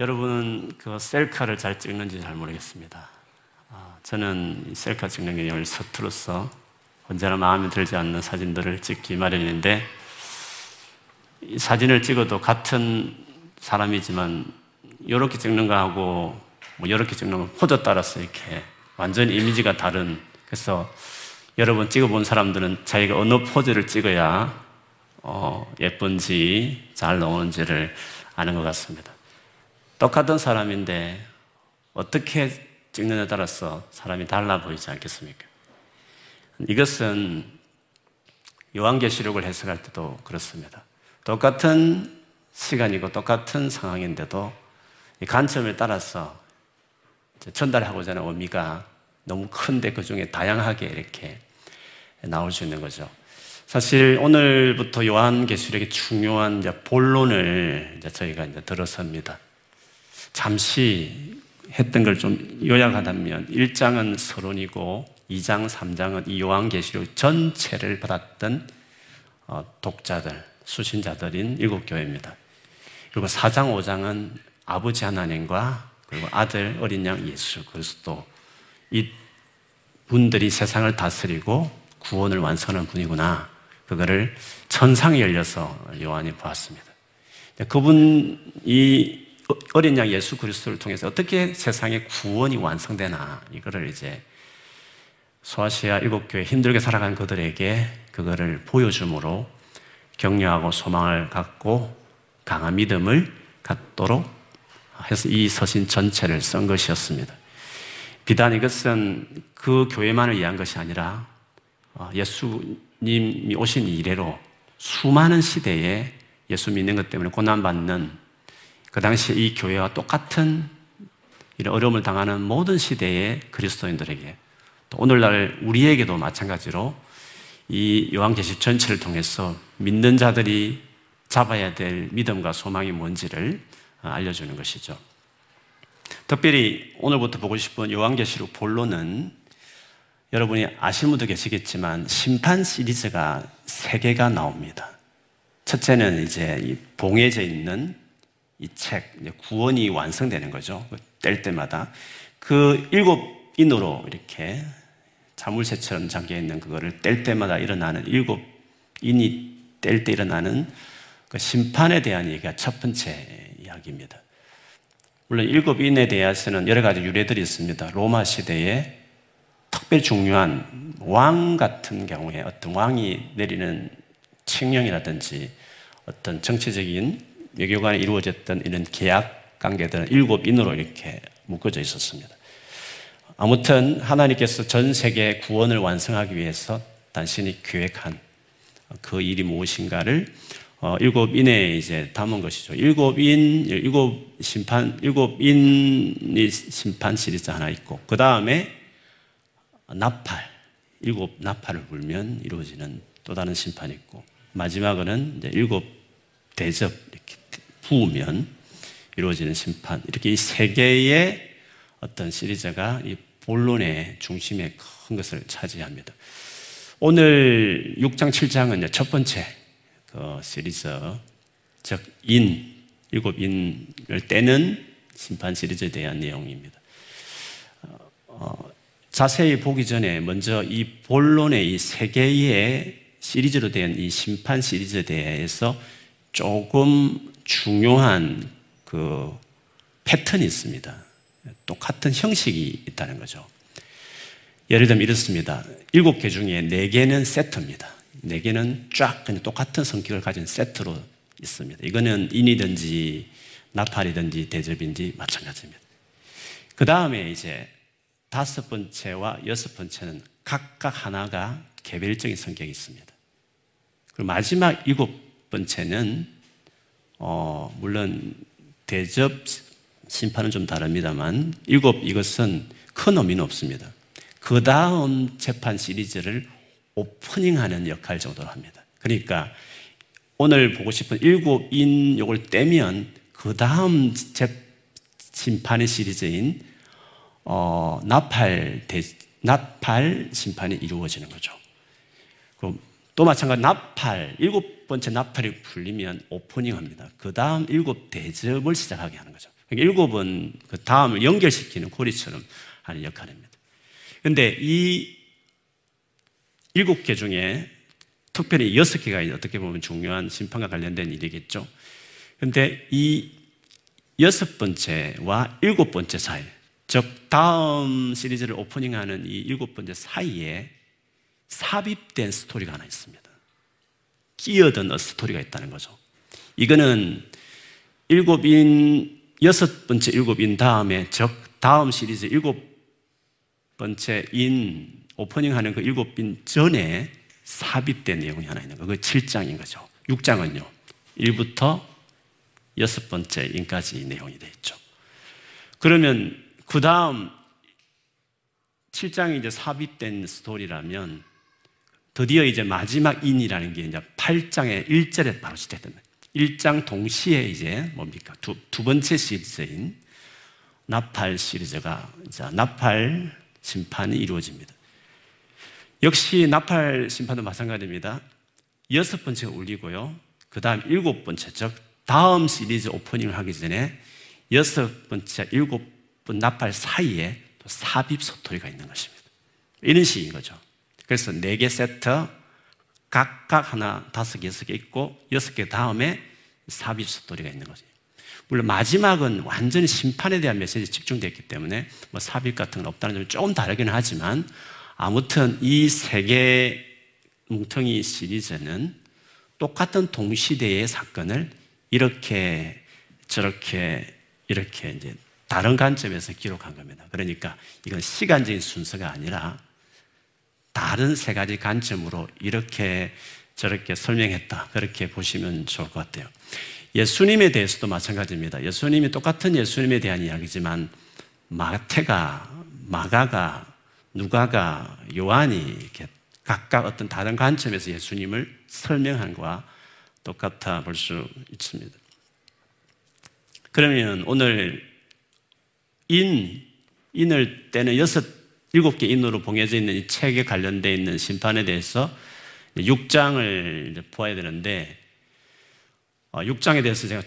여러분은 그 셀카를 잘 찍는지 잘 모르겠습니다. 아, 저는 셀카 찍는 게늘 서투로서 언제나 마음에 들지 않는 사진들을 찍기 마련인데 사진을 찍어도 같은 사람이지만 이렇게 찍는 거하고 뭐 이렇게 찍는 거 포즈 따라서 이렇게 완전 이미지가 다른 그래서 여러분 찍어본 사람들은 자기가 어느 포즈를 찍어야 어, 예쁜지 잘 나오는지를 아는 것 같습니다. 똑같은 사람인데 어떻게 찍느냐에 따라서 사람이 달라 보이지 않겠습니까? 이것은 요한계시록을 해석할 때도 그렇습니다. 똑같은 시간이고 똑같은 상황인데도 이 관점에 따라서 전달하고자 하는 의미가 너무 큰데 그 중에 다양하게 이렇게 나올 수 있는 거죠. 사실 오늘부터 요한계시록의 중요한 본론을 저희가 이제 들어섭니다. 잠시 했던 걸 좀 요약하자면 1장은 서론이고 2장, 3장은 이 요한계시록 전체를 받았던 어, 독자들, 수신자들인 일곱 교회입니다. 그리고 4장, 5장은 아버지 하나님과 그리고 아들 어린 양 예수 그리스도 이 분들이 세상을 다스리고 구원을 완성하는 분이구나. 그거를 천상에 열려서 요한이 보았습니다. 그분이 어린 양 예수 그리스도를 통해서 어떻게 세상의 구원이 완성되나 이거를 이제 소아시아 일곱 교회 힘들게 살아간 그들에게 그거를 보여줌으로 격려하고 소망을 갖고 강한 믿음을 갖도록 해서 이 서신 전체를 쓴 것이었습니다. 비단 이것은 그 교회만을 위한 것이 아니라 어, 예수님이 오신 이래로 수많은 시대에 예수 믿는 것 때문에 고난받는 그 당시 이 교회와 똑같은 이런 어려움을 당하는 모든 시대의 그리스도인들에게 또 오늘날 우리에게도 마찬가지로 이 요한계시 전체를 통해서 믿는 자들이 잡아야 될 믿음과 소망이 뭔지를 알려주는 것이죠. 특별히 오늘부터 보고 싶은 요한계시록 본론은 여러분이 아실 분도 계시겠지만 심판 시리즈가 세 개가 나옵니다. 첫째는 이제 봉해져 있는 이 책, 구원이 완성되는 거죠. 뗄 때마다. 그 일곱 인으로 이렇게 자물쇠처럼 잠겨 있는 그거를 뗄 때마다 일어나는 일곱 인이 뗄 때 일어나는 그 심판에 대한 얘기가 첫 번째 이야기입니다. 물론 일곱 인에 대해서는 여러 가지 유래들이 있습니다. 로마 시대에 특별히 중요한 왕 같은 경우에 어떤 왕이 내리는 칙령이라든지 어떤 정치적인 외교관에 이루어졌던 이런 계약 관계들은 일곱 인으로 이렇게 묶어져 있었습니다. 아무튼 하나님께서 전 세계 구원을 완성하기 위해서 단신이 계획한 그 일이 무엇인가를 어, 일곱 인에 이제 담은 것이죠. 일곱 인, 일곱 심판, 일곱 인이 심판 시리즈 하나 있고, 그 다음에 나팔, 일곱 나팔을 불면 이루어지는 또 다른 심판이 있고, 마지막은 이제 일곱 대접 부으면 이루어지는 심판. 이렇게 이 세 개의 어떤 시리즈가 이 본론의 중심에 큰 것을 차지합니다. 오늘 6장, 7장은 첫 번째 그 시리즈, 즉, 인, 일곱 인을 떼는 심판 시리즈에 대한 내용입니다. 어, 자세히 보기 전에 먼저 이 본론의 이 세 개의 시리즈로 된 이 심판 시리즈에 대해서 조금 중요한 그 패턴이 있습니다. 똑같은 형식이 있다는 거죠. 예를 들면 이렇습니다. 일곱 개 중에 네 개는 세트입니다. 네 개는 쫙 그냥 똑같은 성격을 가진 세트로 있습니다. 이거는 인이든지 나팔이든지 대접인지 마찬가지입니다. 그 다음에 이제 다섯 번째와 여섯 번째는 각각 하나가 개별적인 성격이 있습니다. 그리고 마지막 일곱 번째는 어, 물론 대접 심판은 좀 다릅니다만 일곱 이것은 큰 의미는 없습니다. 그 다음 재판 시리즈를 오프닝하는 역할 정도로 합니다. 그러니까 오늘 보고 싶은 일곱 인 요걸 떼면 그 다음 심판의 시리즈인 어, 나팔 대, 나팔 심판이 이루어지는 거죠. 그럼 또 마찬가지 나팔 일곱 번째 나팔이 풀리면 오프닝합니다. 그 다음 일곱 대접을 시작하게 하는 거죠. 그러니까 일곱은 그 다음을 연결시키는 고리처럼 하는 역할입니다. 근데 이 일곱 개 중에 특별히 여섯 개가 어떻게 보면 중요한 심판과 관련된 일이겠죠. 근데 이 여섯 번째와 일곱 번째 사이, 즉, 다음 시리즈를 오프닝하는 이 일곱 번째 사이에 삽입된 스토리가 하나 있습니다. 끼어든 스토리가 있다는 거죠. 이거는 일곱인, 여섯 번째 일곱인 다음에, 즉, 다음 시리즈 일곱 번째 인, 오프닝 하는 그 일곱인 전에 삽입된 내용이 하나 있는 거. 그 7장인 거죠. 6장은요. 1부터 여섯 번째 인까지 내용이 되어 있죠. 그러면 그 다음 7장이 이제 삽입된 스토리라면 드디어 이제 마지막 인이라는 게 이제 8장의 1절에 바로 시작됩니다. 1장 동시에 이제 뭡니까? 두, 두 번째 시리즈인 나팔 시리즈가 이제 나팔 심판이 이루어집니다. 역시 나팔 심판도 마찬가지입니다. 여섯 번째 울리고요. 그 다음 일곱 번째, 즉, 다음 시리즈 오프닝을 하기 전에 여섯 번째, 일곱 번 나팔 사이에 또 삽입 소토리가 있는 것입니다. 이런 식인 거죠. 그래서 네 개 세트, 각각 하나, 다섯 개, 여섯 개 있고, 여섯 개 다음에 삽입 소토리가 있는 거죠. 물론 마지막은 완전히 심판에 대한 메시지 집중됐기 때문에 뭐 삽입 같은 건 없다는 점이 조금 다르기는 하지만 아무튼 이 세계 뭉텅이 시리즈는 똑같은 동시대의 사건을 이렇게 저렇게 이렇게 이제 다른 관점에서 기록한 겁니다. 그러니까 이건 시간적인 순서가 아니라 다른 세 가지 관점으로 이렇게 저렇게 설명했다. 그렇게 보시면 좋을 것 같아요. 예수님에 대해서도 마찬가지입니다. 예수님이 똑같은 예수님에 대한 이야기지만 마태가, 마가가 누가가 요한이 이렇게 각각 어떤 다른 관점에서 예수님을 설명한 것과 똑같아 볼 수 있습니다. 그러면 오늘 인, 인을 때는 여섯, 일곱 개 인으로 봉해져 있는 이 책에 관련되어 있는 심판에 대해서 6장을 보아야 되는데, 6장에 어, 대해서 제가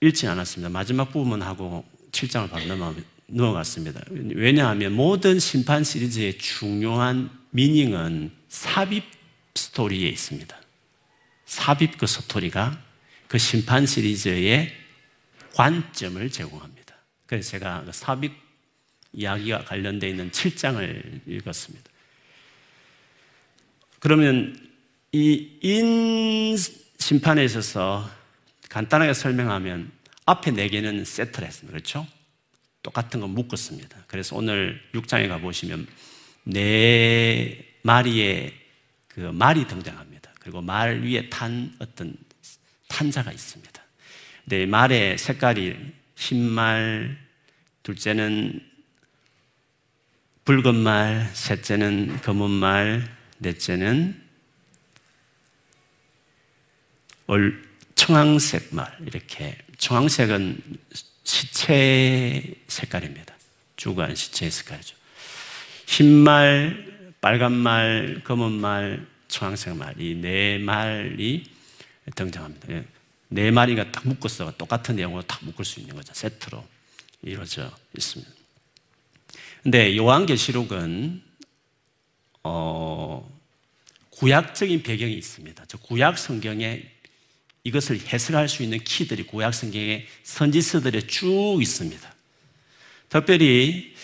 읽지 않았습니다. 마지막 부분하고 7장을 바로 넘어 넘어갔습니다. 왜냐하면 모든 심판 시리즈의 중요한 미닝은 삽입 스토리에 있습니다. 삽입 그 스토리가 그 심판 시리즈의 관점을 제공합니다. 그래서 제가 그 삽입 이야기가 관련되어 있는 7장을 읽었습니다. 그러면 이 인 심판에 있어서 간단하게 설명하면 앞에 네 개는 세트를 했습니다. 그렇죠? 똑같은 거 묶었습니다. 그래서 오늘 6장에 가보시면 네 마리의 그 말이 등장합니다. 그리고 말 위에 탄 어떤 탄자가 있습니다. 네 말의 색깔이 흰말, 둘째는 붉은 말, 셋째는 검은 말, 넷째는 청황색 말 이렇게 청황색은 시체 색깔입니다. 주간 시체의 색깔이죠. 흰 말, 빨간 말, 검은 말, 청황색 말 이 네 말이 등장합니다. 예. 네 마리가 딱 묶어서 똑같은 내용으로 딱 묶을 수 있는 거죠. 세트로 이루어져 있습니다. 근데 요한계시록은 어, 구약적인 배경이 있습니다. 저 구약 성경에 이것을 해석할 수 있는 키들이 구약 성경의 선지서들에 쭉 있습니다. 특별히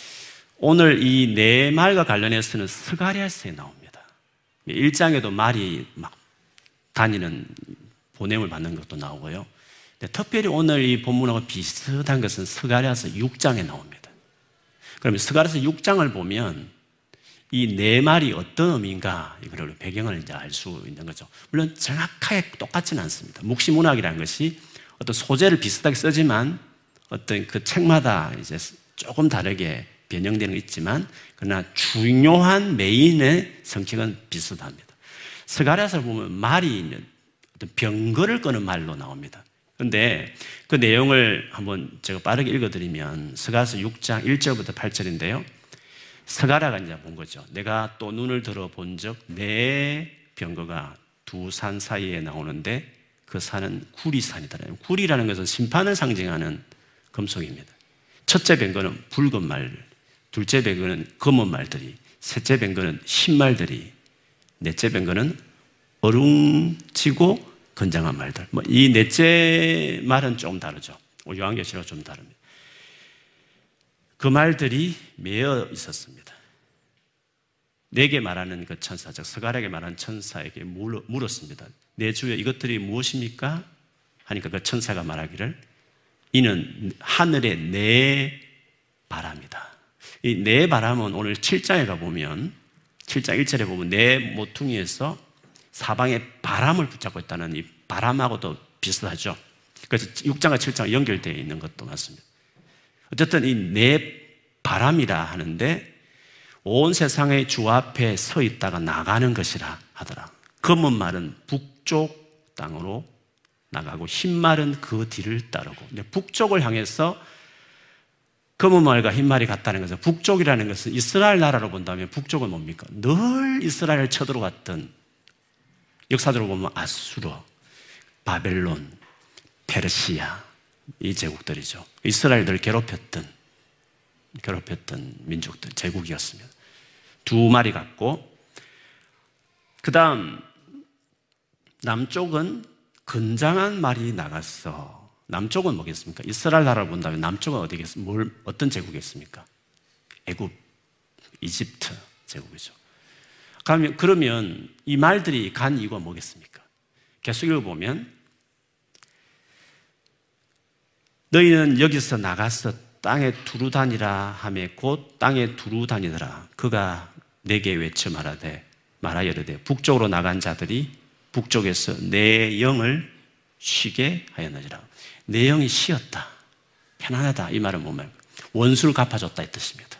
오늘 이 네 말과 관련해서는 스가리아스에 나옵니다. 1장에도 말이 막 다니는 보냄을 받는 것도 나오고요. 특별히 오늘 이 본문하고 비슷한 것은 스가리아서 6장에 나옵니다. 그러면 스가리아서 6장을 보면 이 네 말이 어떤 의미인가 이걸 배경을 이제 알 수 있는 거죠. 물론 정확하게 똑같지는 않습니다. 묵시 문학이라는 것이 어떤 소재를 비슷하게 쓰지만 어떤 그 책마다 이제 조금 다르게 변형되는 게 있지만 그러나 중요한 메인의 성격은 비슷합니다. 스가랴서 보면 말이 어떤 병거를 끄는 말로 나옵니다. 그런데 그 내용을 한번 제가 빠르게 읽어드리면 스가랴서 6장 1절부터 8절인데요. 스가라가 이제 본 거죠. 내가 또 눈을 들어 본 적 내 병거가 두 산 사이에 나오는데 그 산은 구리산이다. 구리라는 것은 심판을 상징하는 금속입니다. 첫째 뱅거는 붉은 말, 둘째 뱅거는 검은 말들이, 셋째 뱅거는 흰 말들이, 넷째 뱅거는 어룽지고 건장한 말들. 뭐 이 넷째 말은 좀 다르죠. 요한계시록 좀 다릅니다. 그 말들이 매여 있었습니다. 내게 말하는 그 천사, 즉 스가랴에게 말하는 천사에게 물었습니다. 내 주여 이것들이 무엇입니까? 하니까 그 천사가 말하기를 이는 하늘의 내 바람이다. 이 내 바람은 오늘 7장에 가보면 7장 1절에 보면 내 모퉁이에서 사방에 바람을 붙잡고 있다는 이 바람하고도 비슷하죠. 그래서 6장과 7장 연결되어 있는 것도 맞습니다. 어쨌든 이 내 바람이라 하는데 온 세상의 주 앞에 서 있다가 나가는 것이라 하더라. 검은 말은 북쪽 땅으로 나가고 흰 말은 그 뒤를 따르고 북쪽을 향해서 검은 말과 흰 말이 같다는 것은 북쪽이라는 것은 이스라엘 나라로 본다면 북쪽은 뭡니까? 늘 이스라엘을 쳐들어갔던 역사적으로 보면 아수르, 바벨론, 페르시아 이 제국들이죠. 이스라엘을 괴롭혔던 괴롭혔던 민족들 제국이었습니다. 두 마리 같고 그 다음 남쪽은 건장한 말이 나갔어. 남쪽은 뭐겠습니까? 이스라엘 나라를 본다면 남쪽은 어디겠습니까? 뭘, 어떤 제국이겠습니까? 애굽, 이집트 제국이죠. 그러면, 이 말들이 간 이유가 뭐겠습니까? 계속 읽어보면 너희는 여기서 나가서 땅에 두루 다니라 하며 곧 땅에 두루 다니더라. 그가 내게 외쳐 말하되 말하여르되 북쪽으로 나간 자들이 북쪽에서 내 영을 쉬게 하였느니라. 내 영이 쉬었다. 편안하다. 이 말은 뭐말 원수를 갚아줬다 이 뜻입니다.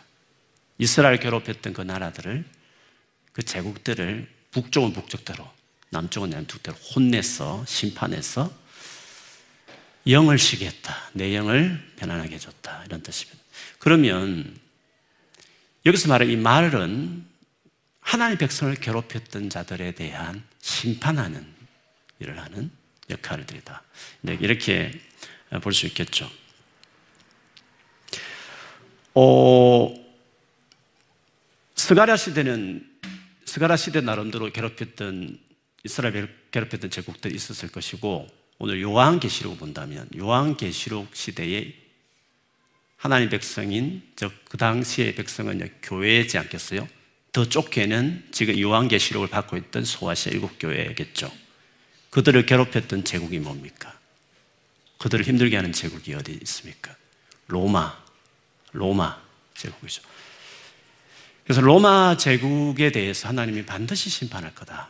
이스라엘 괴롭혔던 그 나라들을 그 제국들을 북쪽은 북쪽대로 남쪽은 남쪽대로 혼내서 심판해서 영을 쉬게 했다. 내 영을 편안하게 해줬다. 이런 뜻입니다. 그러면 여기서 말하는 이 말은 하나님 백성을 괴롭혔던 자들에 대한 심판하는 일을 하는 역할들이다. 네, 이렇게 볼 수 있겠죠. 어, 스가랴 시대는 스가랴 시대 나름대로 괴롭혔던 이스라엘 괴롭혔던 제국들이 있었을 것이고 오늘 요한계시록 본다면 요한계시록 시대에 하나님 백성인 즉 그 당시의 백성은 교회지 않겠어요? 더 좁게는 지금 요한계시록을 받고 있던 소아시아 일곱 교회겠죠. 그들을 괴롭혔던 제국이 뭡니까? 그들을 힘들게 하는 제국이 어디 있습니까? 로마, 로마 제국이죠. 그래서 로마 제국에 대해서 하나님이 반드시 심판할 거다.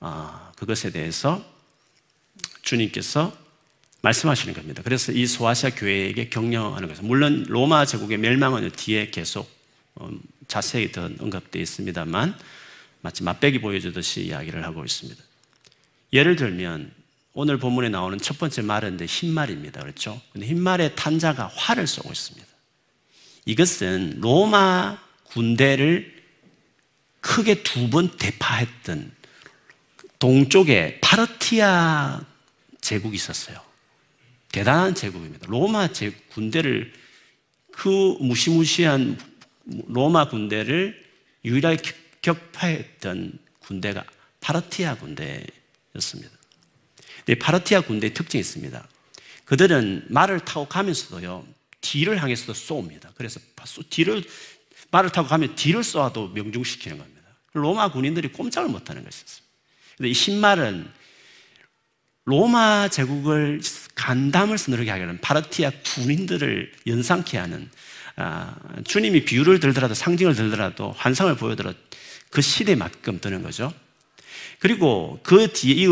아, 그것에 대해서 주님께서 말씀하시는 겁니다. 그래서 이 소아시아 교회에게 격려하는 것은 물론 로마 제국의 멸망은 뒤에 계속 어, 자세히 더 언급되어 있습니다만 마치 맛배기 보여주듯이 이야기를 하고 있습니다. 예를 들면 오늘 본문에 나오는 첫 번째 말은 흰말입니다. 그렇죠? 근데 흰말의 탄자가 활을 쏘고 있습니다. 이것은 로마 군대를 크게 두 번 대파했던 동쪽에 파르티아 제국이 있었어요. 대단한 제국입니다. 로마 제 군대를 그 무시무시한 로마 군대를 유일하게 격파했던 군대가 파르티아 군대였습니다. 파르티아 군대의 특징이 있습니다. 그들은 말을 타고 가면서도요, 뒤를 향해서도 쏘옵니다. 그래서 뒤를, 말을 타고 가면 뒤를 쏘아도 명중시키는 겁니다. 로마 군인들이 꼼짝을 못하는 것이었습니다. 근데 이 신말은 로마 제국을 간담을 서늘하게 하게 하는 파르티아 군인들을 연상케 하는 아, 주님이 비유를 들더라도 상징을 들더라도 환상을 보여더라도 그 시대에 맞게끔 드는 거죠. 그리고 그 뒤에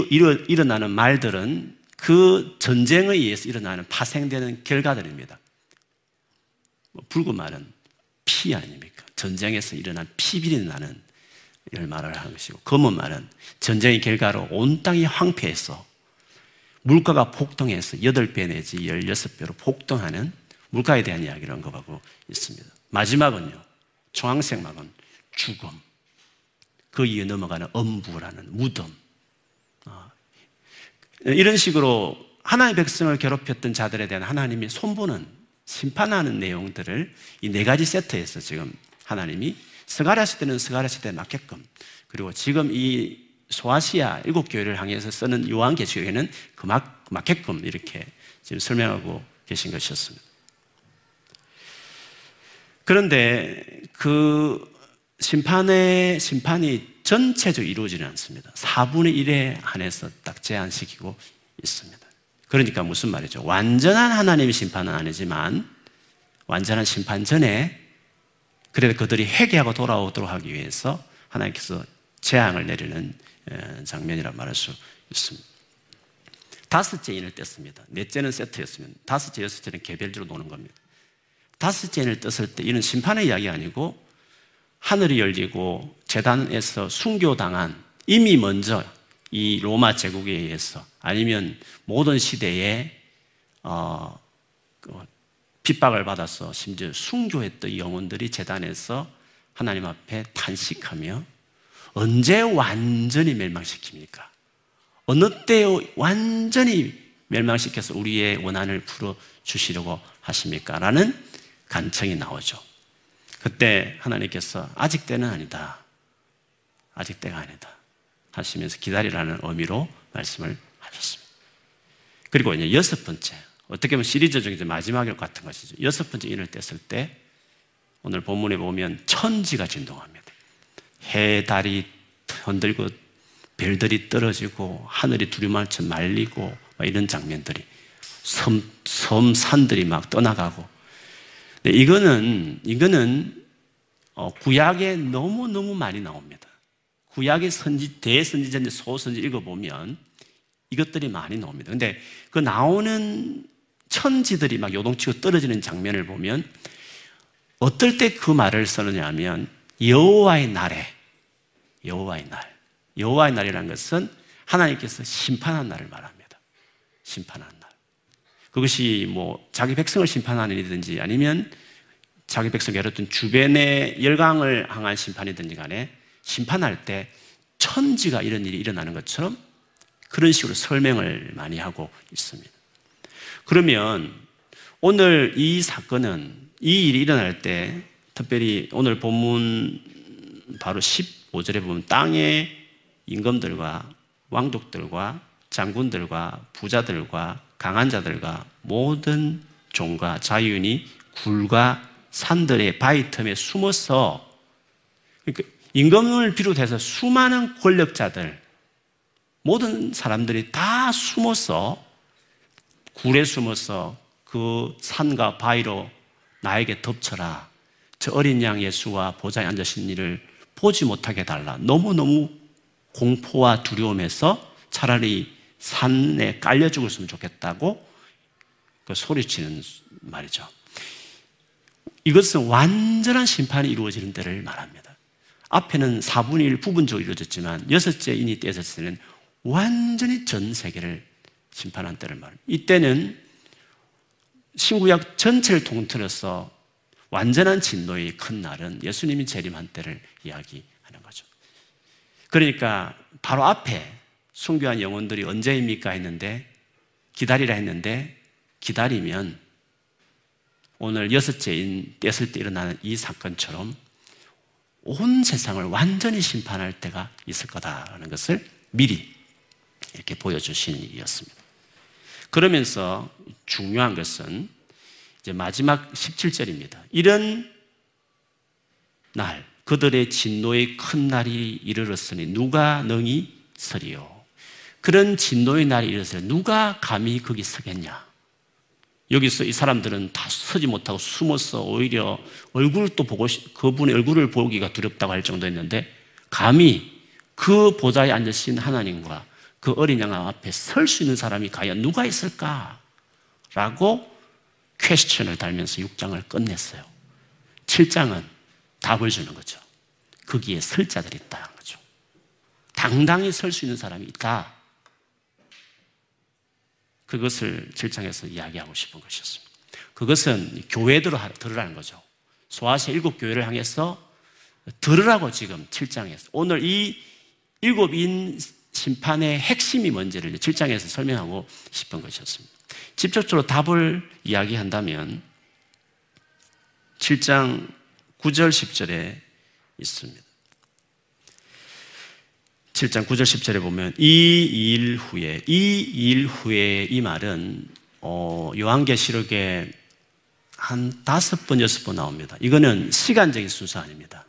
일어나는 말들은 그 전쟁에 의해서 일어나는 파생되는 결과들입니다. 뭐 붉은 말은 피 아닙니까? 전쟁에서 일어난 피비리 나는 이걸 말을 하는 것이고 검은 말은 전쟁의 결과로 온 땅이 황폐해서 물가가 폭등해서 8배 내지 16배로 폭등하는 물가에 대한 이야기를 언급하고 있습니다. 마지막은요, 중앙색 막은 죽음. 그 이에 넘어가는 엄부라는 무덤. 어, 이런 식으로 하나님의 백성을 괴롭혔던 자들에 대한 하나님이 손보는 심판하는 내용들을 이 네 가지 세트에서 지금 하나님이 스가랴 시대는 스가랴 시대에 맞게끔 그리고 지금 이 소아시아 일곱 교회를 향해서 쓰는 요한 계시록에는 그 맞, 맞게끔 이렇게 지금 설명하고 계신 것이었습니다. 그런데 그 심판의 심판이 전체적으로 이루어지지 않습니다. 4분의 1에 한해서 딱 제한시키고 있습니다. 그러니까 무슨 말이죠? 완전한 하나님의 심판은 아니지만 완전한 심판 전에 그래도 그들이 회개하고 돌아오도록 하기 위해서 하나님께서 재앙을 내리는 장면이라 말할 수 있습니다. 다섯째 인을 뗐습니다. 넷째는 세트였으면 다섯째, 여섯째는 개별적으로 노는 겁니다. 다섯째 인을 떴을 때 이는 심판의 이야기 아니고 하늘이 열리고 재단에서 순교당한 이미 먼저 이 로마 제국에 의해서 아니면 모든 시대에 어, 그 핍박을 받아서 심지어 순교했던 영혼들이 재단에서 하나님 앞에 탄식하며 언제 완전히 멸망시킵니까? 어느 때 완전히 멸망시켜서 우리의 원한을 풀어 주시려고 하십니까? 라는 간청이 나오죠. 그때 하나님께서 아직 때는 아니다. 아직 때가 아니다. 하시면서 기다리라는 의미로 말씀을 하셨습니다. 그리고 이제 여섯 번째, 어떻게 보면 시리즈 중에 마지막 같은 것이죠. 여섯 번째 인을 뗐을 때 오늘 본문에 보면 천지가 진동합니다. 해, 달이 흔들고 별들이 떨어지고 하늘이 두리말처럼 말리고 이런 장면들이 섬, 섬 산들이 막 떠나가고 이거는, 이거는 어, 구약에 너무 너무 많이 나옵니다. 구약의 선지, 대선지자인 소선지 읽어보면 이것들이 많이 나옵니다. 근데 그 나오는 천지들이 막 요동치고 떨어지는 장면을 보면 어떨 때 그 말을 쓰느냐 하면 여호와의 날에 여호와의 날 여호와의 날이라는 것은 하나님께서 심판한 날을 말합니다. 심판한 날. 그것이 뭐 자기 백성을 심판하는 일이든지 아니면 자기 백성이 어떤 주변의 열강을 향한 심판이든지 간에 심판할 때 천지가 이런 일이 일어나는 것처럼 그런 식으로 설명을 많이 하고 있습니다. 그러면 오늘 이 사건은 이 일이 일어날 때 특별히 오늘 본문 바로 15절에 보면 땅의 임금들과 왕족들과 장군들과 부자들과 강한 자들과 모든 종과 자유인이 굴과 산들의 바위 틈에 숨어서 그러니까 임금을 비롯해서 수많은 권력자들 모든 사람들이 다 숨어서 굴에 숨어서 그 산과 바위로 나에게 덮쳐라. 저 어린 양 예수와 보좌에 앉으신 이를 보지 못하게 해달라. 너무너무 공포와 두려움에서 차라리 산에 깔려 죽었으면 좋겠다고 그 소리치는 말이죠. 이것은 완전한 심판이 이루어지는 때를 말합니다. 앞에는 4분의 1 부분적으로 이루어졌지만 여섯째 인이 떼었을 때는 완전히 전 세계를 심판한 때를 말합니다. 이때는 신구약 전체를 통틀어서 완전한 진노의 큰 날은 예수님이 재림한 때를 이야기하는 거죠. 그러니까 바로 앞에 순교한 영혼들이 언제입니까 했는데 기다리라 했는데 기다리면 오늘 여섯째인 뗐을 때 일어나는 이 사건처럼 온 세상을 완전히 심판할 때가 있을 거다라는 것을 미리 이렇게 보여주신 일이었습니다. 그러면서 중요한 것은 이제 마지막 17절입니다. 이런 날, 그들의 진노의 큰 날이 이르렀으니 누가 능히 서리요. 그런 진노의 날이 이르렀으니 누가 감히 거기 서겠냐. 여기서 이 사람들은 다 서지 못하고 숨어서 오히려 얼굴을 또 보고, 그분의 얼굴을 보기가 두렵다고 할 정도였는데, 감히 그 보좌에 앉으신 하나님과 그 어린 양 앞에 설 수 있는 사람이 과연 누가 있을까? 라고 퀘스천을 달면서 6장을 끝냈어요. 7장은 답을 주는 거죠. 거기에 설 자들이 있다는 거죠. 당당히 설 수 있는 사람이 있다. 그것을 7장에서 이야기하고 싶은 것이었습니다. 그것은 교회들로 들으라는 거죠. 소아시 일곱 교회를 향해서 들으라고 지금 7장에서 오늘 이 일곱 인 심판의 핵심이 뭔지를 7장에서 설명하고 싶은 것이었습니다. 직접적으로 답을 이야기한다면 7장 9절 10절에 있습니다. 7장 9절 10절에 보면 이 일 후에 이 일 후에 이 말은 어, 요한계시록에 한 다섯 번 여섯 번 나옵니다. 이거는 시간적인 순서 아닙니다.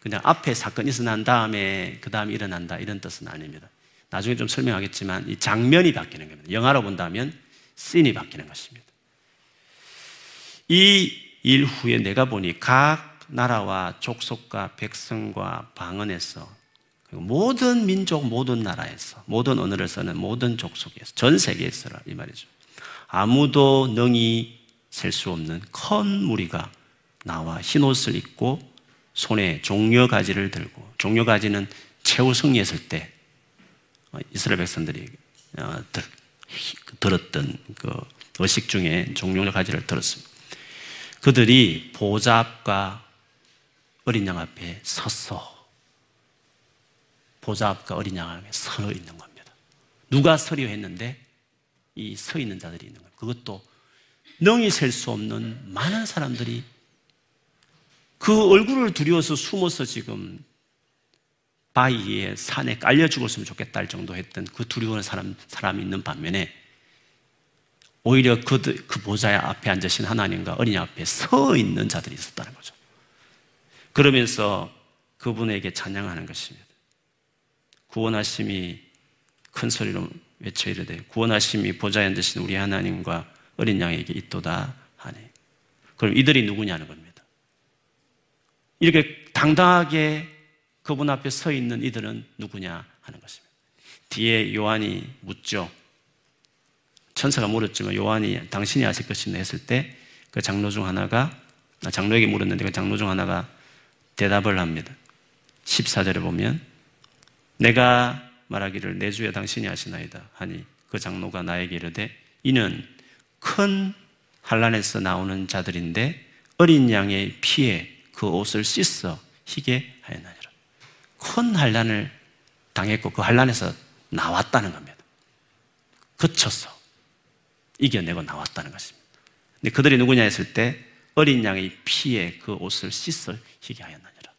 그냥 앞에 사건이 일어난 다음에 그 다음에 일어난다 이런 뜻은 아닙니다. 나중에 좀 설명하겠지만 이 장면이 바뀌는 겁니다. 영화로 본다면 씬이 바뀌는 것입니다. 이 일 후에 내가 보니 각 나라와 족속과 백성과 방언에서 모든 민족, 모든 나라에서, 모든 언어를 쓰는 모든 족속에서, 전 세계에서라 이 말이죠. 아무도 능히 셀 수 없는 큰 무리가 나와 흰 옷을 입고 손에 종려 가지를 들고 종려 가지는 최후 승리했을 때 어, 이스라엘 백성들이 어, 들었던 그 의식 중에 종려 가지를 들었습니다. 그들이 보좌 앞과 어린 양 앞에 섰어. 보좌 앞과 어린 양 앞에 서 있는 겁니다. 누가 서려 했는데 이 서 있는 자들이 있는 겁니다. 그것도 능히 셀 수 없는 많은 사람들이 그 얼굴을 두려워서 숨어서 지금 바위에 산에 깔려 죽었으면 좋겠다 할 정도 했던 그 두려운 사람, 사람이 있는 반면에 오히려 그, 그 보좌 앞에 앉으신 하나님과 어린이 앞에 서 있는 자들이 있었다는 거죠. 그러면서 그분에게 찬양하는 것입니다. 구원하심이 큰 소리로 외쳐 이르되 구원하심이 보좌에 앉으신 우리 하나님과 어린 양에게 있도다 하니. 그럼 이들이 누구냐는 겁니다. 이렇게 당당하게 그분 앞에 서 있는 이들은 누구냐 하는 것입니다. 뒤에 요한이 묻죠. 천사가 물었지만 요한이 당신이 아실 것이냐 했을 때 그 장로 중 하나가 아, 장로에게 물었는데 그 장로 중 하나가 대답을 합니다. 14절에 보면 내가 말하기를 내 주여 당신이 아시나이다 하니 그 장로가 나에게 이르되 이는 큰 환란에서 나오는 자들인데 어린 양의 피에 그 옷을 씻어 희게 하였나니라. 큰 환란을 당했고 그 환란에서 나왔다는 겁니다. 그쳐서 이겨내고 나왔다는 것입니다. 근데 그들이 누구냐 했을 때 어린 양의 피에 그 옷을 씻어 희게 하였나니라.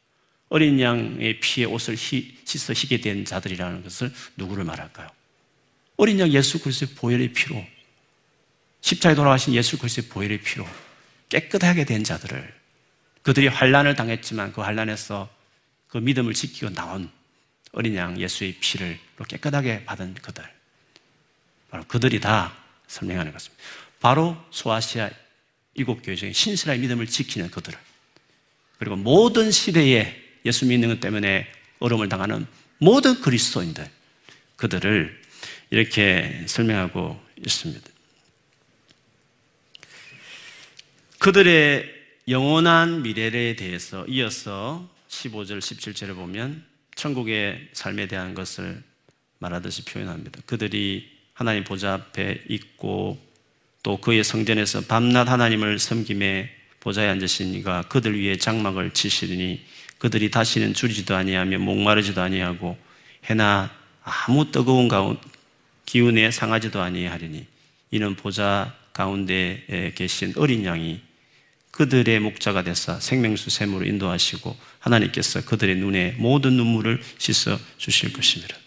어린 양의 피에 옷을 희, 씻어 희게 된 자들이라는 것을 누구를 말할까요? 어린 양 예수 그리스도의 보혈의 피로 십자에 돌아가신 예수 그리스도의 보혈의 피로 깨끗하게 된 자들을 그들이 환란을 당했지만 그 환란에서 그 믿음을 지키고 나온 어린 양 예수의 피를 깨끗하게 받은 그들 바로 그들이 다 설명하는 것입니다. 바로 소아시아 일곱 교회 중에 신실한 믿음을 지키는 그들을 그리고 모든 시대에 예수 믿는 것 때문에 어려움을 당하는 모든 그리스도인들 그들을 이렇게 설명하고 있습니다. 그들의 영원한 미래에 대해서 이어서 15절, 17절에 보면 천국의 삶에 대한 것을 말하듯이 표현합니다. 그들이 하나님 보좌 앞에 있고 또 그의 성전에서 밤낮 하나님을 섬김에 보좌에 앉으신 이가 그들 위에 장막을 치시리니 그들이 다시는 줄이지도 아니하며 목마르지도 아니하고 해나 아무 뜨거운 가운 기운에 상하지도 아니하리니 이는 보좌 가운데에 계신 어린 양이 그들의 목자가 되사 생명수 샘으로 인도하시고 하나님께서 그들의 눈에 모든 눈물을 씻어 주실 것입니다.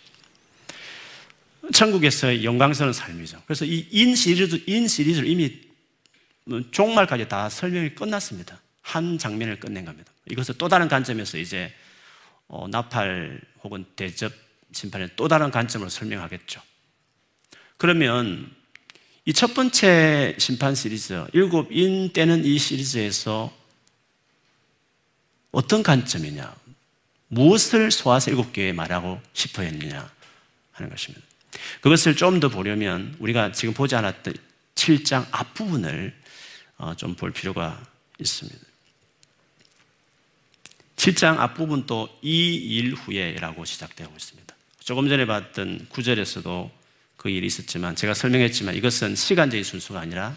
천국에서의 영광스러운 삶이죠. 그래서 이 인 시리즈, 인 시리즈를 이미 종말까지 다 설명이 끝났습니다. 한 장면을 끝낸 겁니다. 이것을 또 다른 관점에서 이제 어, 나팔 혹은 대접 심판의 또 다른 관점으로 설명하겠죠. 그러면 이 첫 번째 심판 시리즈, 일곱 인 때는 이 시리즈에서 어떤 관점이냐, 무엇을 소아서 일곱 개에 말하고 싶어 했느냐 하는 것입니다. 그것을 좀 더 보려면 우리가 지금 보지 않았던 7장 앞부분을 어, 좀볼 필요가 있습니다. 7장 앞부분도 이일 후에라고 시작되고 있습니다. 조금 전에 봤던 9절에서도 그 일이 있었지만 제가 설명했지만 이것은 시간적인 순수가 아니라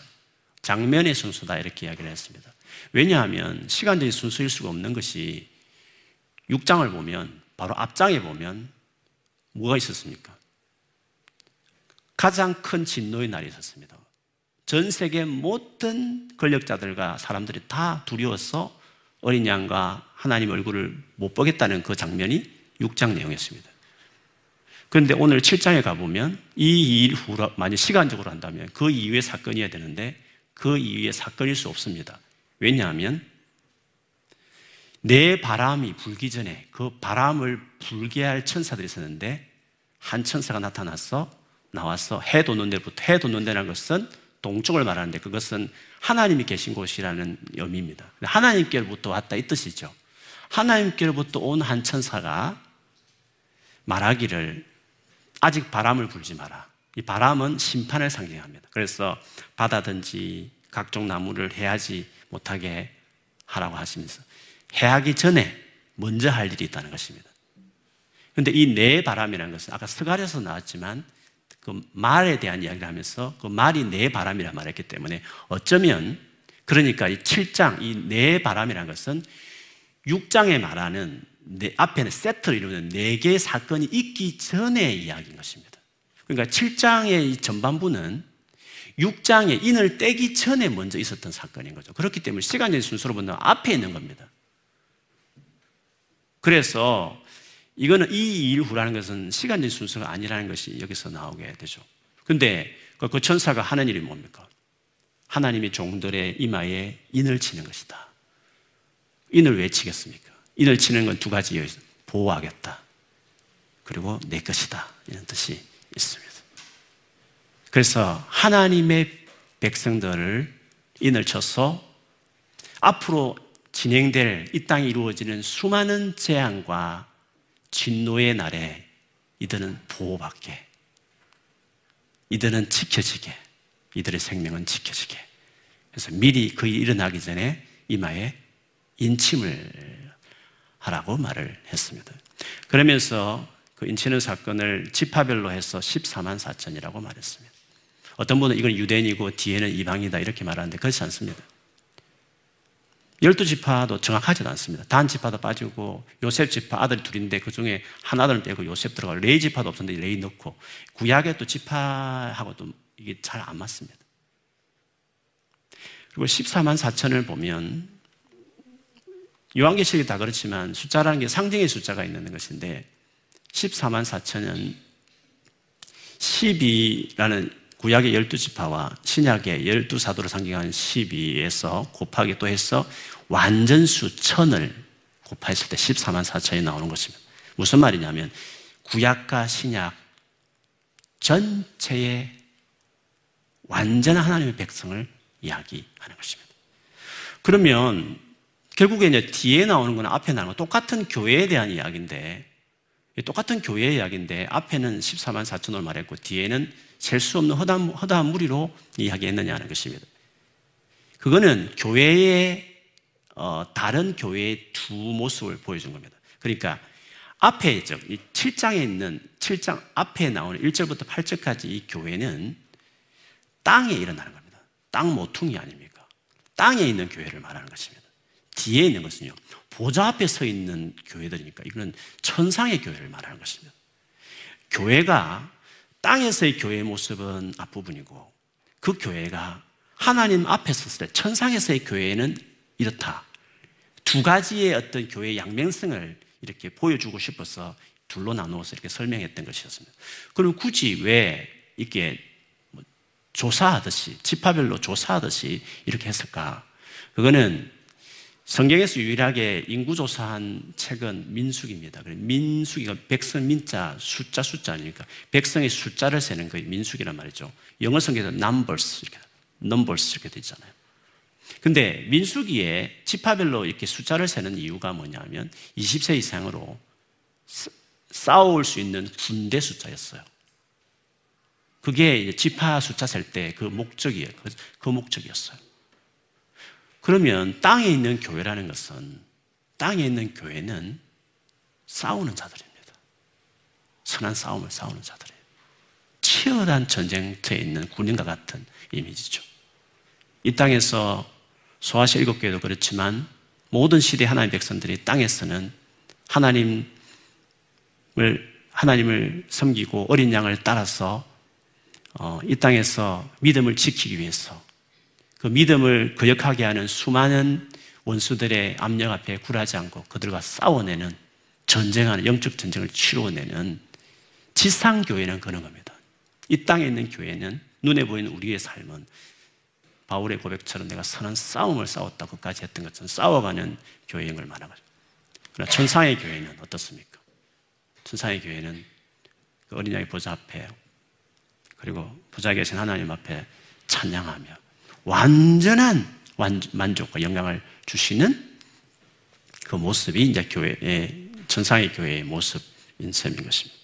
장면의 순수다 이렇게 이야기를 했습니다. 왜냐하면 시간적인 순수일 수가 없는 것이 6장을 보면 바로 앞장에 보면 뭐가 있었습니까? 가장 큰 진노의 날이 있었습니다. 전 세계 모든 권력자들과 사람들이 다 두려워서 어린 양과 하나님 얼굴을 못 보겠다는 그 장면이 6장 내용이었습니다. 그런데 오늘 7장에 가보면 이 일 후로 만약 시간적으로 한다면 그 이후의 사건이어야 되는데 그 이후의 사건일 수 없습니다. 왜냐하면 내 바람이 불기 전에 그 바람을 불게 할 천사들이 있었는데 한 천사가 나타나서 나와서 해 돋는 데부터 해 돋는 데라는 것은 동쪽을 말하는데 그것은 하나님이 계신 곳이라는 의미입니다. 하나님께로부터 왔다 이 뜻이죠. 하나님께로부터 온 한 천사가 말하기를 아직 바람을 불지 마라. 이 바람은 심판을 상징합니다. 그래서 바다든지 각종 나무를 해하지 못하게 하라고 하시면서 해하기 전에 먼저 할 일이 있다는 것입니다. 그런데 이 내 바람이라는 것은 아까 스가랴에서 나왔지만 그 말에 대한 이야기를 하면서 그 말이 내 바람이라 말했기 때문에 어쩌면 그러니까 이 7장 이 내 바람이라는 것은 6장에 말하는 내 앞에는 세트를 이루는 네 개의 사건이 있기 전의 이야기인 것입니다. 그러니까 7장의 전반부는 6장에 인을 떼기 전에 먼저 있었던 사건인 거죠. 그렇기 때문에 시간적 순서로 본다면 앞에 있는 겁니다. 그래서 이거는 이 일 후라는 것은 시간적 순서가 아니라는 것이 여기서 나오게 되죠. 근데 그, 그 천사가 하는 일이 뭡니까? 하나님의 종들의 이마에 인을 치는 것이다. 인을 왜 치겠습니까? 인을 치는 건 두 가지예요. 보호하겠다. 그리고 내 것이다. 이런 뜻이 있습니다. 그래서 하나님의 백성들을 인을 쳐서 앞으로 진행될 이 땅에 이루어지는 수많은 재앙과 진노의 날에 이들은 보호받게, 이들은 지켜지게, 이들의 생명은 지켜지게. 그래서 미리 그 일이 일어나기 전에 이마에 인침을 하라고 말을 했습니다. 그러면서 그 인치는 사건을 지파별로 해서 14만 4천이라고 말했습니다. 어떤 분은 이건 유대인이고 뒤에는 이방이다 이렇게 말하는데 그렇지 않습니다. 열두 지파도 정확하지도 않습니다. 단 지파도 빠지고 요셉 지파 아들 둘인데 그 중에 한 아들 빼고 요셉 들어가고 레이 지파도 없었는데 레이 넣고 구약의 또 지파하고도 이게 잘 안 맞습니다. 그리고 14만 4천을 보면 요한계시록이 다 그렇지만 숫자라는 게 상징의 숫자가 있는 것인데 14만 4천은 12라는 구약의 12지파와 신약의 12사도를 상징하는 12에서 곱하기 또 해서 완전수 천을 곱했을 때 14만 4천이 나오는 것입니다. 무슨 말이냐면 구약과 신약 전체의 완전한 하나님의 백성을 이야기하는 것입니다. 그러면 결국에 이제 뒤에 나오는 건 앞에 나오는 건 똑같은 교회에 대한 이야기인데 똑같은 교회의 이야기인데 앞에는 14만 4천을 말했고 뒤에는 셀 수 없는 허다한, 허다한 무리로 이야기했느냐는 것입니다. 그거는 교회의 어, 다른 교회의 두 모습을 보여준 겁니다. 그러니까 앞에 즉 7장에 있는 7장 앞에 나오는 1절부터 8절까지 이 교회는 땅에 일어나는 겁니다. 땅 모퉁이 아닙니까? 땅에 있는 교회를 말하는 것입니다. 뒤에 있는 것은요. 보좌 앞에 서 있는 교회들이니까 이거는 천상의 교회를 말하는 것입니다. 교회가 땅에서의 교회의 모습은 앞부분이고 그 교회가 하나님 앞에 섰을 때 천상에서의 교회는 이렇다. 두 가지의 어떤 교회의 양면성을 이렇게 보여주고 싶어서 둘로 나누어서 이렇게 설명했던 것이었습니다. 그럼 굳이 왜 이렇게 뭐 조사하듯이, 지파별로 조사하듯이 이렇게 했을까? 그거는 성경에서 유일하게 인구조사한 책은 민숙입니다. 민숙이가 백성 민자 숫자 숫자 아닙니까? 백성의 숫자를 세는 거 민숙이란 말이죠. 영어 성경에서 numbers 이렇게 numbers 이렇게 되잖아요. 근데 민수기에 지파별로 이렇게 숫자를 세는 이유가 뭐냐면 20세 이상으로 싸울 수 있는 군대 숫자였어요. 그게 지파 숫자 셀 때 그 목적이에요. 그 목적이었어요. 그러면 땅에 있는 교회라는 것은 땅에 있는 교회는 싸우는 자들입니다. 선한 싸움을 싸우는 자들이에요. 치열한 전쟁터에 있는 군인과 같은 이미지죠. 이 땅에서 소아시 일곱 교회도 그렇지만 모든 시대 하나님 백성들이 땅에서는 하나님을 하나님을 섬기고 어린 양을 따라서 어, 이 땅에서 믿음을 지키기 위해서 그 믿음을 거역하게 하는 수많은 원수들의 압력 앞에 굴하지 않고 그들과 싸워내는 전쟁하는 영적 전쟁을 치루어내는 지상 교회는 그런 겁니다. 이 땅에 있는 교회는 눈에 보이는 우리의 삶은 바울의 고백처럼 내가 선한 싸움을 싸웠다고까지 했던 것처럼 싸워가는 교회인 걸 말하는 거죠. 그러나 천상의 교회는 어떻습니까? 천상의 교회는 그 어린 양의 보좌 앞에 그리고 보좌 계신 하나님 앞에 찬양하며 완전한 만족과 영광을 주시는 그 모습이 이제 교회의 천상의 교회의 모습인 셈인 것입니다.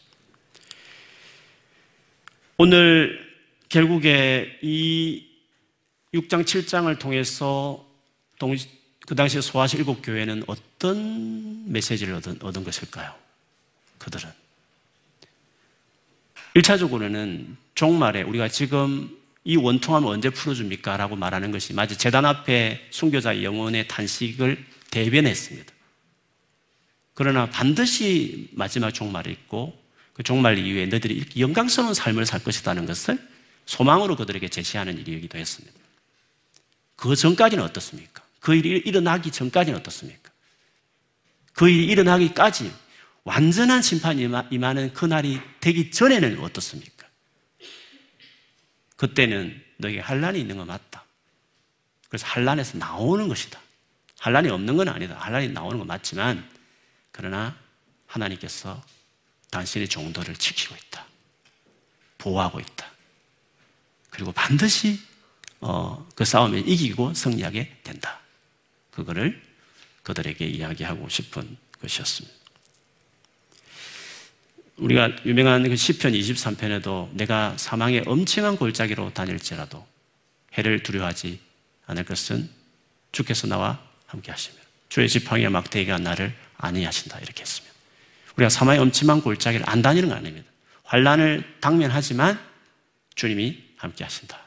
오늘 결국에 이 6장, 7장을 통해서 그 당시 소아시 일곱 교회는 어떤 메시지를 얻은, 얻은 것일까요? 그들은. 1차적으로는 종말에 우리가 지금 이 원통함을 언제 풀어줍니까? 라고 말하는 것이 마치 재단 앞에 순교자의 영혼의 탄식을 대변했습니다. 그러나 반드시 마지막 종말이 있고 그 종말 이후에 너희들이 영광스러운 삶을 살 것이라는 것을 소망으로 그들에게 제시하는 일이기도 했습니다. 그 전까지는 어떻습니까? 그 일이 일어나기 전까지는 어떻습니까? 그 일이 일어나기까지 완전한 심판이 임하는 그날이 되기 전에는 어떻습니까? 그때는 너에게 한란이 있는 거 맞다. 그래서 한란에서 나오는 것이다. 한란이 없는 건 아니다. 한란이 나오는 건 맞지만 그러나 하나님께서 당신의 종도를 지키고 있다. 보호하고 있다. 그리고 반드시 어, 그 싸움에 이기고 승리하게 된다. 그거를 그들에게 이야기하고 싶은 것이었습니다. 우리가 유명한 그 시편 23편에도 내가 사망의 엄청난 골짜기로 다닐지라도 해를 두려워하지 않을 것은 주께서 나와 함께 하시며 주의 지팡이와 막대기가 나를 안위하신다 이렇게 했습니다. 우리가 사망의 엄청난 골짜기를 안 다니는 거 아닙니다. 환란을 당면하지만 주님이 함께 하신다.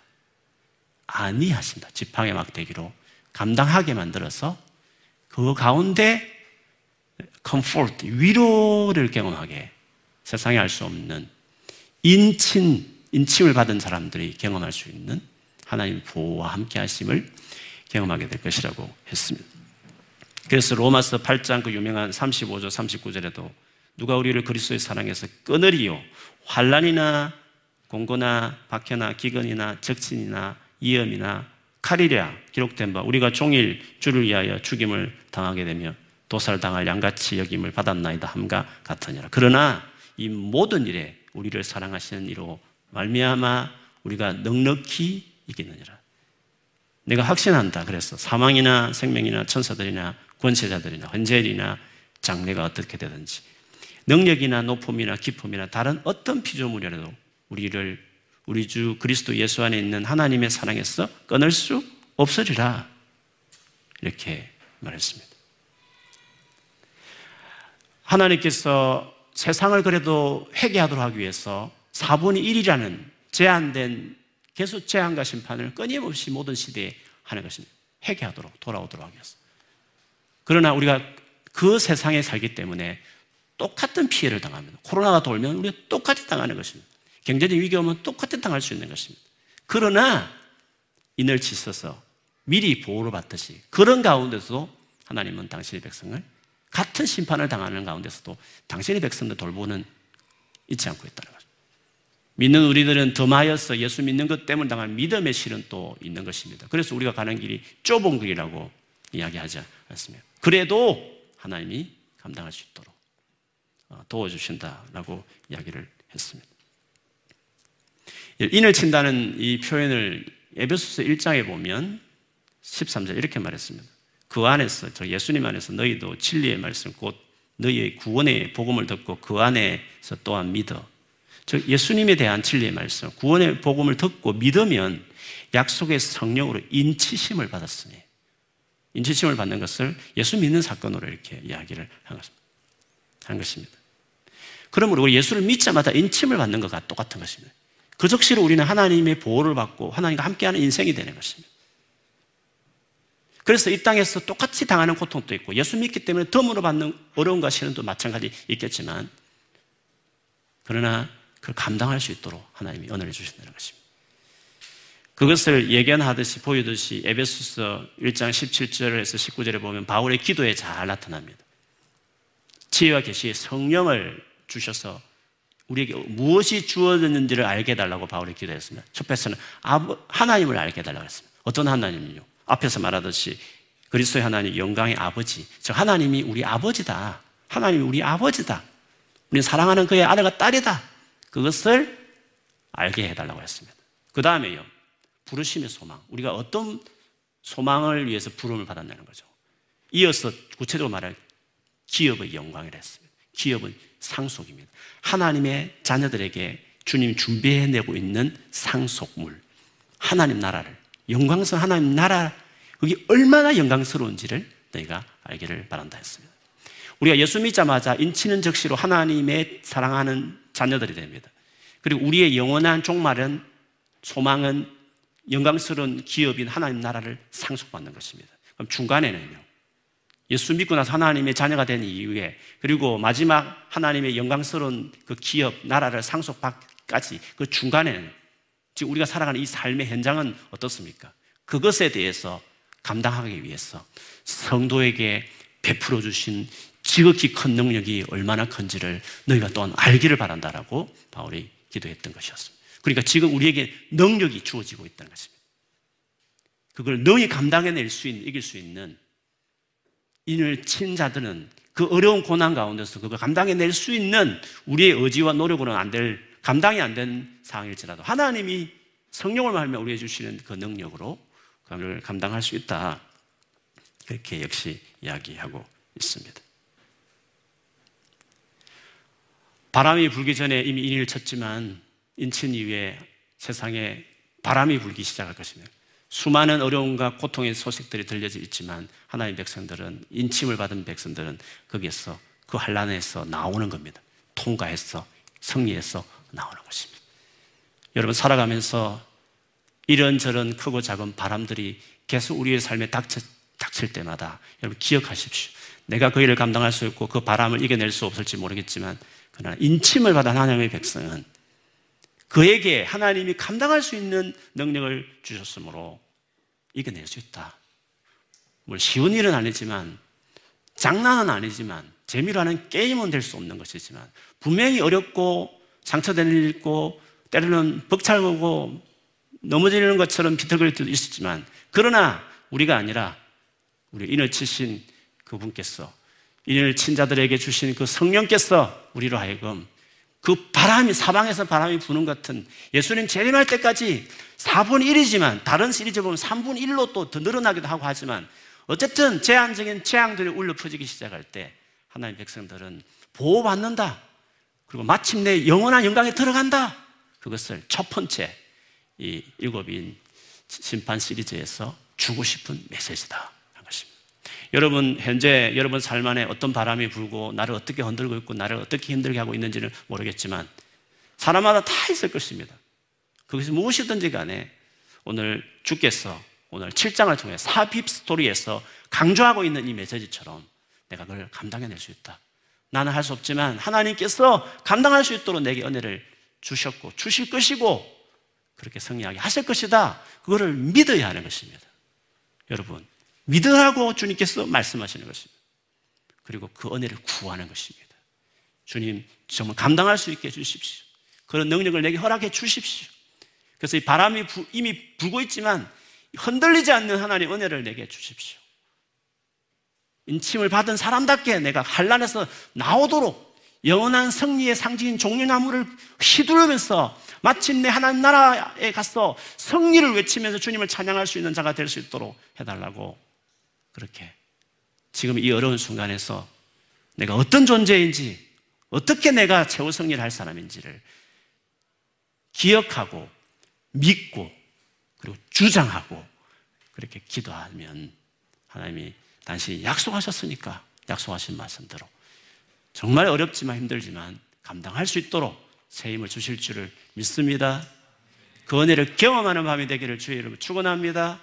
안위하신다. 지팡이 막대기로 감당하게 만들어서 그 가운데 Comfort, 위로를 경험하게 세상에 알 수 없는 인친, 인침을 받은 사람들이 경험할 수 있는 하나님 보호와 함께 하심을 경험하게 될 것이라고 했습니다. 그래서 로마서 8장 그 유명한 35절 39절에도 누가 우리를 그리스도의 사랑에서 끊으리요 환란이나 곤고나 박해나 기근이나 적신이나 위험이나 칼이랴 기록된 바 우리가 종일 주를 위하여 죽임을 당하게 되며 도살당할 양같이 여김을 받았나이다 함과 같으니라. 그러나 이 모든 일에 우리를 사랑하시는 이로 말미암아 우리가 넉넉히 이기느니라. 내가 확신한다. 그래서 사망이나 생명이나 천사들이나 권세자들이나 헌재일이나 장래가 어떻게 되든지 능력이나 높음이나 기품이나 다른 어떤 피조물이라도 우리를 우리 주 그리스도 예수 안에 있는 하나님의 사랑에서 끊을 수 없으리라. 이렇게 말했습니다. 하나님께서 세상을 그래도 회개하도록 하기 위해서 4분의 1이라는 제한된 계속 제한과 심판을 끊임없이 모든 시대에 하는 것입니다. 회개하도록 돌아오도록 하기 위해서. 그러나 우리가 그 세상에 살기 때문에 똑같은 피해를 당합니다. 코로나가 돌면 우리가 똑같이 당하는 것입니다. 경제적 위기 오면 똑같이 당할 수 있는 것입니다. 그러나 이늘치 있어서 미리 보호를 받듯이 그런 가운데서도 하나님은 당신의 백성을 같은 심판을 당하는 가운데서도 당신의 백성들 돌보는 잊지 않고 있다는 거죠. 믿는 우리들은 더마여서 예수 믿는 것 때문에 당한 믿음의 실은 또 있는 것입니다. 그래서 우리가 가는 길이 좁은 길이라고 이야기하지 않습니다. 그래도 하나님이 감당할 수 있도록 어, 도와주신다라고 이야기를 했습니다. 인을 친다는 이 표현을 에베소서 1장에 보면 13절 이렇게 말했습니다. 그 안에서 저 예수님 안에서 너희도 진리의 말씀 곧 너희의 구원의 복음을 듣고 그 안에서 또한 믿어. 즉 예수님에 대한 진리의 말씀, 구원의 복음을 듣고 믿으면 약속의 성령으로 인치심을 받았으니 인치심을 받는 것을 예수 믿는 사건으로 이렇게 이야기를 한 것입니다. 그러므로 예수를 믿자마자 인침을 받는 것과 똑같은 것입니다. 그 적시로 우리는 하나님의 보호를 받고 하나님과 함께하는 인생이 되는 것입니다. 그래서 이 땅에서 똑같이 당하는 고통도 있고 예수 믿기 때문에 덤으로 받는 어려움과 시련도 마찬가지 있겠지만 그러나 그걸 감당할 수 있도록 하나님이 은혜를 주신다는 것입니다. 그것을 예견하듯이 보이듯이 에베소서 1장 17절에서 19절에 보면 바울의 기도에 잘 나타납니다. 지혜와 계시의 성령을 주셔서 우리에게 무엇이 주어졌는지를 알게 해달라고 바울이 기도했습니다. 첫 번째는 하나님을 알게 해달라고 했습니다. 어떤 하나님은요? 앞에서 말하듯이 그리스도의 하나님 영광의 아버지. 즉 하나님이 우리 아버지다. 하나님이 우리 아버지다. 우리는 사랑하는 그의 아들과 딸이다. 그것을 알게 해달라고 했습니다. 그 다음에요. 부르심의 소망. 우리가 어떤 소망을 위해서 부름을 받았다는 거죠. 이어서 구체적으로 말할 기업의 영광이라 했습니다. 기업은 상속입니다. 하나님의 자녀들에게 주님이 준비해내고 있는 상속물. 하나님 나라를. 영광스러운 하나님 나라. 그게 얼마나 영광스러운지를 너희가 알기를 바란다 했습니다. 우리가 예수 믿자마자 인치는 적시로 하나님의 사랑하는 자녀들이 됩니다. 그리고 우리의 영원한 종말은 소망은 영광스러운 기업인 하나님 나라를 상속받는 것입니다. 그럼 중간에는요. 예수 믿고 나서 하나님의 자녀가 된 이후에 그리고 마지막 하나님의 영광스러운 그 기업 나라를 상속받까지 그 중간에는 지금 우리가 살아가는 이 삶의 현장은 어떻습니까? 그것에 대해서 감당하기 위해서 성도에게 베풀어 주신 지극히 큰 능력이 얼마나 큰지를 너희가 또한 알기를 바란다라고 바울이 기도했던 것이었습니다. 그러니까 지금 우리에게 능력이 주어지고 있다는 것입니다. 그걸 너희 감당해낼 수 있는, 이길 수 있는 인을 친 자들은 그 어려운 고난 가운데서 그걸 감당해낼 수 있는 우리의 의지와 노력으로는 안 될, 감당이 안 된 상황일지라도 하나님이 성령을 말하며 우리에게 주시는 그 능력으로 그걸 감당할 수 있다. 그렇게 역시 이야기하고 있습니다. 바람이 불기 전에 이미 인을 쳤지만 인친 이후에 세상에 바람이 불기 시작할 것입니다. 수많은 어려움과 고통의 소식들이 들려져 있지만 하나님 백성들은 인침을 받은 백성들은 거기에서 그 환란에서 나오는 겁니다. 통과해서 승리해서 나오는 것입니다. 여러분 살아가면서 이런저런 크고 작은 바람들이 계속 우리의 삶에 닥쳐, 닥칠 때마다 여러분 기억하십시오. 내가 그 일을 감당할 수 있고 그 바람을 이겨낼 수 없을지 모르겠지만 그러나 인침을 받은 하나님의 백성은 그에게 하나님이 감당할 수 있는 능력을 주셨으므로 이겨낼 수 있다. 뭐 쉬운 일은 아니지만 장난은 아니지만 재미로 하는 게임은 될 수 없는 것이지만 분명히 어렵고 상처되는 일 있고 때로는 벅차고 넘어지는 것처럼 비틀거릴 때도 있었지만 그러나 우리가 아니라 우리 인을 치신 그분께서 인을 친 자들에게 주신 그 성령께서 우리로 하여금 그 바람이 사방에서 바람이 부는 같은 예수님 재림할 때까지 4분 1이지만 다른 시리즈 보면 3분 1로 또 더 늘어나기도 하고 하지만 어쨌든 제한적인 재앙들이 울려 퍼지기 시작할 때 하나님 백성들은 보호받는다. 그리고 마침내 영원한 영광에 들어간다. 그것을 첫 번째 이 일곱인 심판 시리즈에서 주고 싶은 메시지다. 여러분 현재 여러분 삶 안에 어떤 바람이 불고 나를 어떻게 흔들고 있고 나를 어떻게 힘들게 하고 있는지는 모르겠지만 사람마다 다 있을 것입니다. 그것이 무엇이든지 간에 오늘 주께서 오늘 7장을 통해 사핍 스토리에서 강조하고 있는 이 메시지처럼 내가 그걸 감당해낼 수 있다. 나는 할 수 없지만 하나님께서 감당할 수 있도록 내게 은혜를 주셨고 주실 것이고 그렇게 승리하게 하실 것이다. 그거를 믿어야 하는 것입니다. 여러분 믿으라고 주님께서 말씀하시는 것입니다. 그리고 그 은혜를 구하는 것입니다. 주님, 정말 감당할 수 있게 해주십시오. 그런 능력을 내게 허락해 주십시오. 그래서 이 바람이 부, 이미 불고 있지만 흔들리지 않는 하나님 은혜를 내게 주십시오. 인침을 받은 사람답게 내가 환란에서 나오도록 영원한 승리의 상징인 종려나무를 휘두르면서 마침내 하나님 나라에 가서 승리를 외치면서 주님을 찬양할 수 있는 자가 될 수 있도록 해달라고 그렇게 지금 이 어려운 순간에서 내가 어떤 존재인지 어떻게 내가 최후 승리를 할 사람인지를 기억하고 믿고 그리고 주장하고 그렇게 기도하면 하나님이 당신이 약속하셨으니까 약속하신 말씀대로 정말 어렵지만 힘들지만 감당할 수 있도록 새 힘을 주실 줄을 믿습니다. 그 은혜를 경험하는 밤이 되기를 주의 이름으로 축원합니다.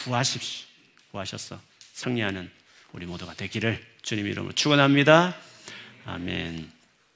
구하십시오. 구하셨어. 승리하는 우리 모두가 되기를 주님 이름으로 축원합니다. 아멘.